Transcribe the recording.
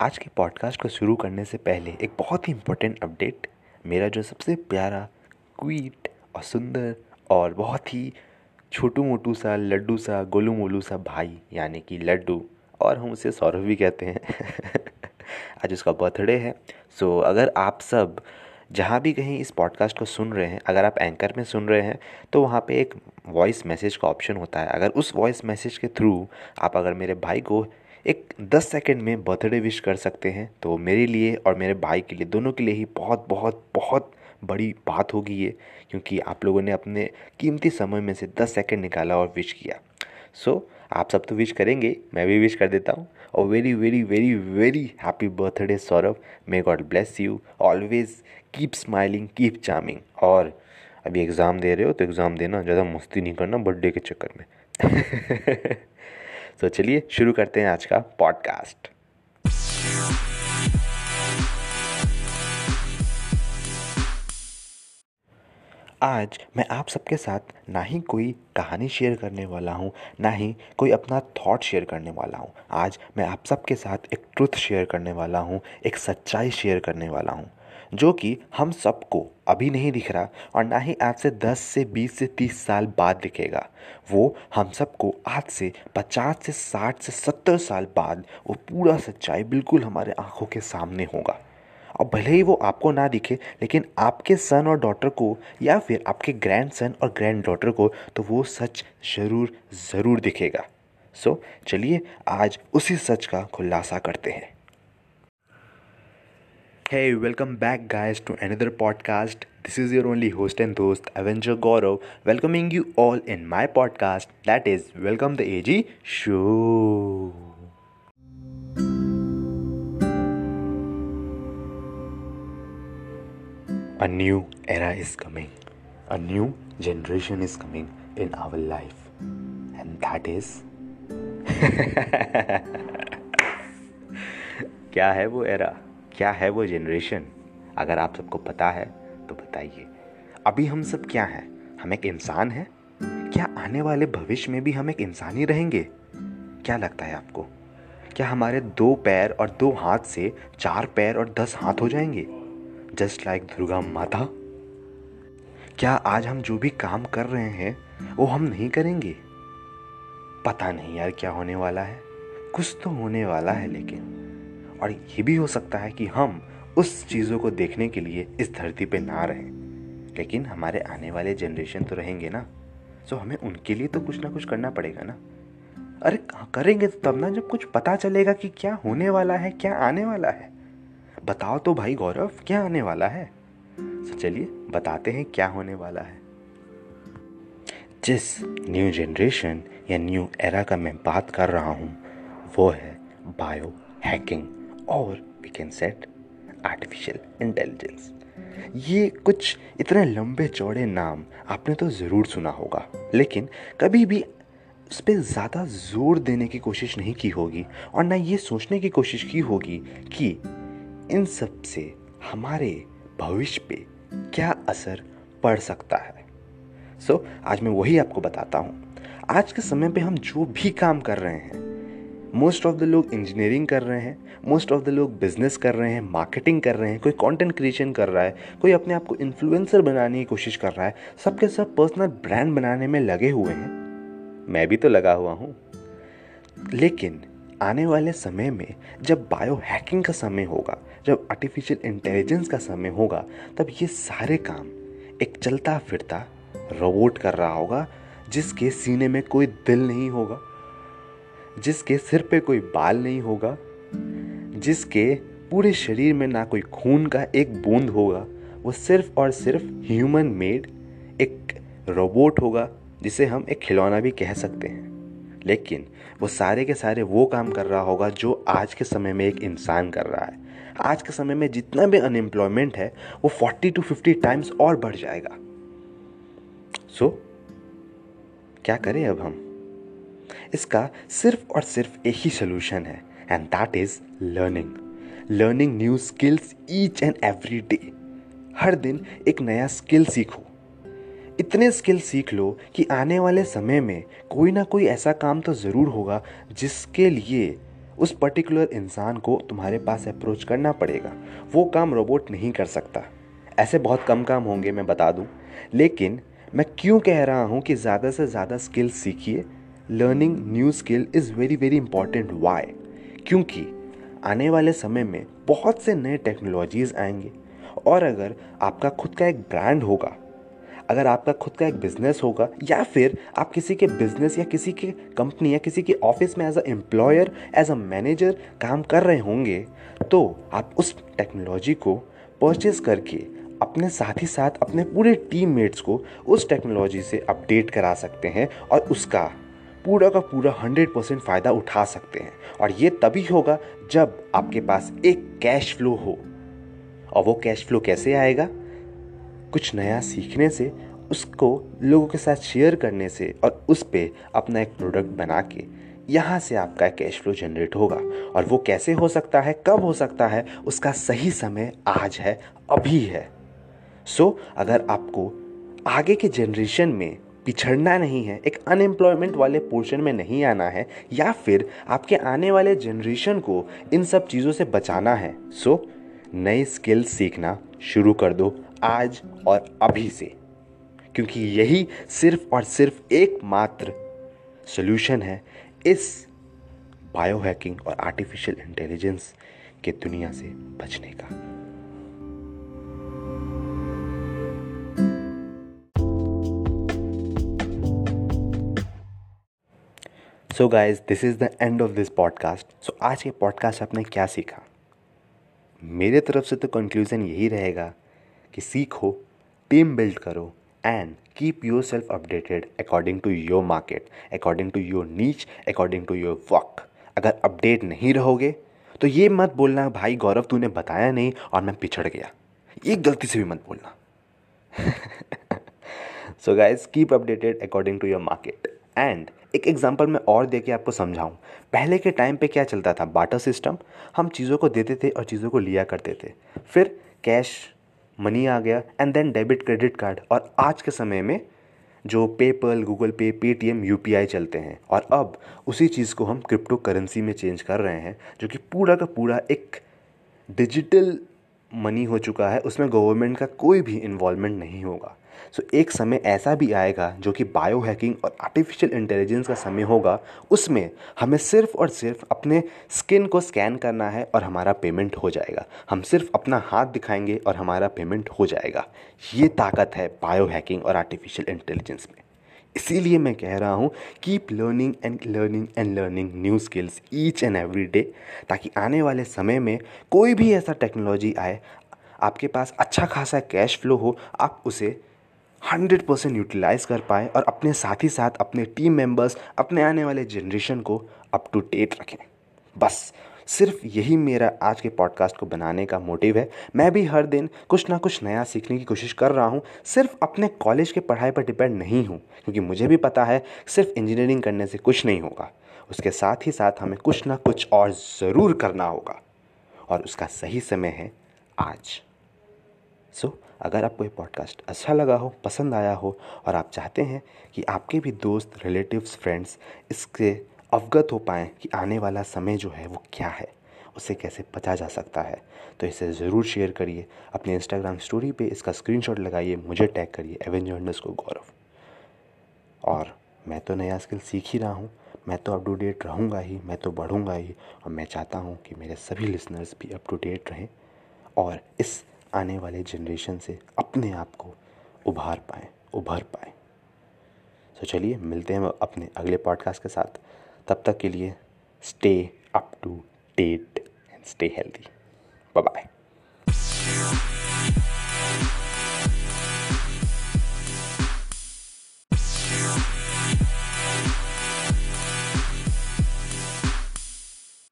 आज के पॉडकास्ट को शुरू करने से पहले एक बहुत ही इम्पोर्टेंट अपडेट मेरा जो सबसे प्यारा क्वीट और सुंदर और बहुत ही छोटू मोटू सा, लड्डू सा गोलू मोलू सा भाई, यानी कि लड्डू, और हम उसे सौरभ भी कहते हैं, आज उसका बर्थडे है। सो अगर आप सब जहाँ भी कहीं इस पॉडकास्ट को सुन रहे हैं, अगर आप एंकर में सुन रहे हैं तो वहाँ पे एक वॉइस मैसेज का ऑप्शन होता है। अगर उस वॉइस मैसेज के थ्रू आप अगर मेरे भाई को एक दस सेकेंड में बर्थडे विश कर सकते हैं। तो मेरे लिए और मेरे भाई के लिए दोनों के लिए ही बहुत बहुत बहुत बड़ी बात होगी ये क्योंकि आप लोगों ने अपने कीमती समय में से दस सेकेंड निकाला और विश किया। सो so, आप सब तो विश करेंगे मैं भी विश कर देता हूँ। और very very very very happy birthday Saurabh. May God bless you always keep smiling keep charming और अभी एग्ज़ाम दे रहे हो तो एग्ज़ाम देना ज़्यादा मस्ती नहीं करना बर्थडे के चक्कर में। तो चलिए शुरू करते हैं आज का पॉडकास्ट आज मैं आप सबके साथ ना ही कोई कहानी शेयर करने वाला हूँ, ना ही कोई अपना थॉट शेयर करने वाला हूँ। आज मैं आप सबके साथ एक ट्रुथ शेयर करने वाला हूँ, एक सच्चाई शेयर करने वाला हूँ। जो कि हम सबको अभी नहीं दिख रहा और ना ही आज से 10 से 20 से 30 साल बाद दिखेगा। वो हम सबको आज से 50 से 60 से 70 साल बाद वो पूरा सच्चाई बिल्कुल हमारे आँखों के सामने होगा। और भले ही वो आपको ना दिखे लेकिन आपके सन और डॉटर को या फिर आपके ग्रैंड सन और ग्रैंड डॉटर को तो वो सच ज़रूर ज़रूर दिखेगा। सो so, चलिए आज उसी सच का खुलासा करते हैं। Hey, welcome back, guys, to another podcast. This is your only host and host, Avenger Gaurav, welcoming you all in my podcast that is Welcome the AG Show. A new era is coming, a new generation is coming in our life, and that is. क्या है वो era क्या है वो generation अगर आप सबको पता है तो बताइए। अभी हम सब क्या हैं? हम एक इंसान हैं? क्या आने वाले भविष्य में भी हम एक इंसान ही रहेंगे? क्या लगता है आपको? क्या हमारे दो पैर और दो हाथ से चार पैर और दस हाथ हो जाएँगे? जस्ट लाइक दुर्गा माता? क्या आज हम जो भी काम कर रहे हैं, वो हम नहीं करेंगे? पता नहीं यार क्या होने वाला है। कुछ तो होने वाला है लेकिन। और ये भी हो सकता है कि हम उस चीज़ों को देखने के लिए इस धरती पे ना रहें। लेकिन हमारे आने वाले जनरेशन तो रहेंगे ना। सो हमें उनके लिए तो कुछ ना कुछ करना पड़ेगा ना। अरे करेंगे तो तब ना जब कुछ पता चलेगा कि क्या होने वाला है, क्या आने वाला है। बताओ तो भाई गौरव, क्या आने वाला है? तो चलिए, बताते हैं क्या होने वाला है। जिस न्यू जनरेशन या न्यू एरा का मैं बात कर रहा हूँ, वो है बायो हैकिंग और we can set artificial intelligence ये कुछ इतने लंबे चौड़े नाम आपने तो ज़रूर सुना होगा लेकिन कभी भी उस पर ज़्यादा ज़ोर देने की कोशिश नहीं की होगी और ना ये सोचने की कोशिश की होगी कि इन सबसे हमारे भविष्य पे क्या असर पड़ सकता है। सो so, आज मैं वही आपको बताता हूँ। आज के समय पे हम जो भी काम कर रहे हैं मोस्ट ऑफ़ द लोग इंजीनियरिंग कर रहे हैं मोस्ट ऑफ़ द लोग बिज़नेस कर रहे हैं मार्केटिंग कर रहे हैं, कोई कंटेंट क्रिएशन कर रहा है, कोई अपने आप को इन्फ्लुएंसर बनाने की कोशिश कर रहा है, सबके सब पर्सनल ब्रांड बनाने में लगे हुए हैं। मैं भी तो लगा हुआ हूँ। लेकिन आने वाले समय में जब बायो हैकिंग का समय होगा, जब आर्टिफिशियल इंटेलिजेंस का समय होगा, तब ये सारे काम एक चलता फिरता रोबोट कर रहा होगा, जिसके सीने में कोई दिल नहीं होगा। जिसके सिर पे कोई बाल नहीं होगा जिसके पूरे शरीर में ना कोई खून का एक बूंद होगा वो सिर्फ़ और सिर्फ़ ह्यूमन मेड एक रोबोट होगा जिसे हम एक खिलौना भी कह सकते हैं। लेकिन वो सारे के सारे वो काम कर रहा होगा जो आज के समय में एक इंसान कर रहा है। आज के समय में जितना भी अनएम्प्लॉयमेंट है वो 40 टू 50 टाइम्स और बढ़ जाएगा। सो so, क्या करें अब हम? इसका सिर्फ़ और सिर्फ़ एक ही सोल्यूशन है and that is learning learning new skills each and every day हर दिन एक नया स्किल सीखो। इतने स्किल सीख लो कि आने वाले समय में कोई ना कोई ऐसा काम तो ज़रूर होगा जिसके लिए उस पर्टिकुलर इंसान को तुम्हारे पास अप्रोच करना पड़ेगा। वो काम रोबोट नहीं कर सकता। ऐसे बहुत कम काम होंगे, मैं बता दूँ। लेकिन मैं क्यों कह रहा हूँ कि ज़्यादा से ज़्यादा स्किल सीखिए learning new skill is very very important why क्योंकि आने वाले समय में बहुत से नए टेक्नोलॉजीज़ आएँगे। और अगर आपका खुद का एक ब्रांड होगा, अगर आपका खुद का एक बिज़नेस होगा, या फिर आप किसी के बिज़नेस या किसी के कंपनी या किसी के ऑफ़िस में as a employer as a manager काम कर रहे होंगे तो आप उस टेक्नोलॉजी को परचेज करके अपने साथ ही साथ अपने पूरे टीममेट्स को उस टेक्नोलॉजी से अपडेट करा सकते हैं और उसका पूरा का पूरा हंड्रेड परसेंट फ़ायदा उठा सकते हैं। और ये तभी होगा जब आपके पास एक कैश फ्लो हो। और वो कैश फ्लो कैसे आएगा? कुछ नया सीखने से उसको लोगों के साथ शेयर करने से और उस पर अपना एक प्रोडक्ट बना के यहाँ से आपका कैश फ्लो जनरेट होगा। और वो कैसे हो सकता है कब हो सकता है उसका सही समय आज है अभी है। सो so, अगर आपको आगे के जनरेशन में पिछड़ना नहीं है एक अनएम्प्लॉयमेंट वाले पोर्शन में नहीं आना है या फिर आपके आने वाले जनरेशन को इन सब चीज़ों से बचाना है। सो so, नई स्किल सीखना शुरू कर दो आज और अभी से। क्योंकि यही सिर्फ़ और सिर्फ़ एकमात्र सोल्यूशन है इस बायोहैकिंग और आर्टिफिशियल इंटेलिजेंस के दुनिया से बचने का। So guys this is the end of this podcast so आज के पॉडकास्ट आपने क्या सीखा? मेरे तरफ़ से तो कंक्लूज़न यही रहेगा कि सीखो टीम बिल्ड करो and keep yourself updated according to your market according to your niche according to your work अगर अपडेट नहीं रहोगे तो ये मत बोलना, भाई गौरव, तूने बताया नहीं और मैं पिछड़ गया. ये गलती से भी मत बोलना। So guys keep updated according to your market and एक एग्जांपल मैं और दे के आपको समझाऊं। पहले के टाइम पे क्या चलता था? बाटर सिस्टम हम चीज़ों को देते थे और चीज़ों को लिया करते थे। फिर कैश मनी आ गया and then debit credit card और आज के समय में जो पेपल गूगल पे पेटीएम यू चलते हैं। और अब उसी चीज़ को हम क्रिप्टो करेंसी में चेंज कर रहे हैं, जो कि पूरा का पूरा एक डिजिटल मनी हो चुका है। उसमें गवर्नमेंट का कोई भी इन्वॉल्वमेंट नहीं होगा। सो so, एक समय ऐसा भी आएगा जो कि बायो हैकिंग और आर्टिफिशियल इंटेलिजेंस का समय होगा। उसमें हमें सिर्फ़ और सिर्फ़ अपने स्किन को स्कैन करना है और हमारा पेमेंट हो जाएगा। हम सिर्फ़ अपना हाथ दिखाएँगे और हमारा पेमेंट हो जाएगा। ये ताकत है बायो हैकिंग और आर्टिफिशियल इंटेलिजेंस में। इसीलिए मैं कह रहा हूँ keep learning and learning and learning new skills each and every day ताकि आने वाले समय में कोई भी ऐसा टेक्नोलॉजी आए आपके पास अच्छा खासा कैश फ्लो हो आप उसे हंड्रेड परसेंट यूटिलाइज़ कर पाए और अपने साथ ही साथ अपने टीम मेंबर्स अपने आने वाले जनरेशन को अप टू डेट रखें। बस सिर्फ़ यही मेरा आज के पॉडकास्ट को बनाने का मोटिव है। मैं भी हर दिन कुछ ना कुछ नया सीखने की कोशिश कर रहा हूँ। सिर्फ़ अपने कॉलेज के पढ़ाई पर डिपेंड नहीं हूँ क्योंकि मुझे भी पता है सिर्फ़ इंजीनियरिंग करने से कुछ नहीं होगा। उसके साथ ही साथ हमें कुछ ना कुछ और ज़रूर करना होगा। और उसका सही समय है आज। सो so, अगर आपको ये पॉडकास्ट अच्छा लगा हो, पसंद आया हो और आप चाहते हैं कि आपके भी दोस्त रिलेटिव्स फ्रेंड्स इससे अवगत हो पाएँ कि आने वाला समय जो है वो क्या है, उसे कैसे बचा जा सकता है तो इसे ज़रूर शेयर करिए। अपने इंस्टाग्राम स्टोरी पे इसका स्क्रीनशॉट लगाइए, मुझे टैग करिए एवेंजर्नस को गौरव और मैं तो नया स्किल सीख ही रहा हूँ, मैं तो अप टू डेट रहूँगा ही, मैं तो बढ़ूँगा ही और मैं चाहता हूँ कि मेरे सभी लिसनर्स भी अप टू डेट रहें और इस आने वाले जनरेशन से अपने आप को उभार पाएँ, उभर पाएँ। तो चलिए, मिलते हैं अपने अगले पॉडकास्ट के साथ। तब तक के लिए stay up to date and stay healthy bye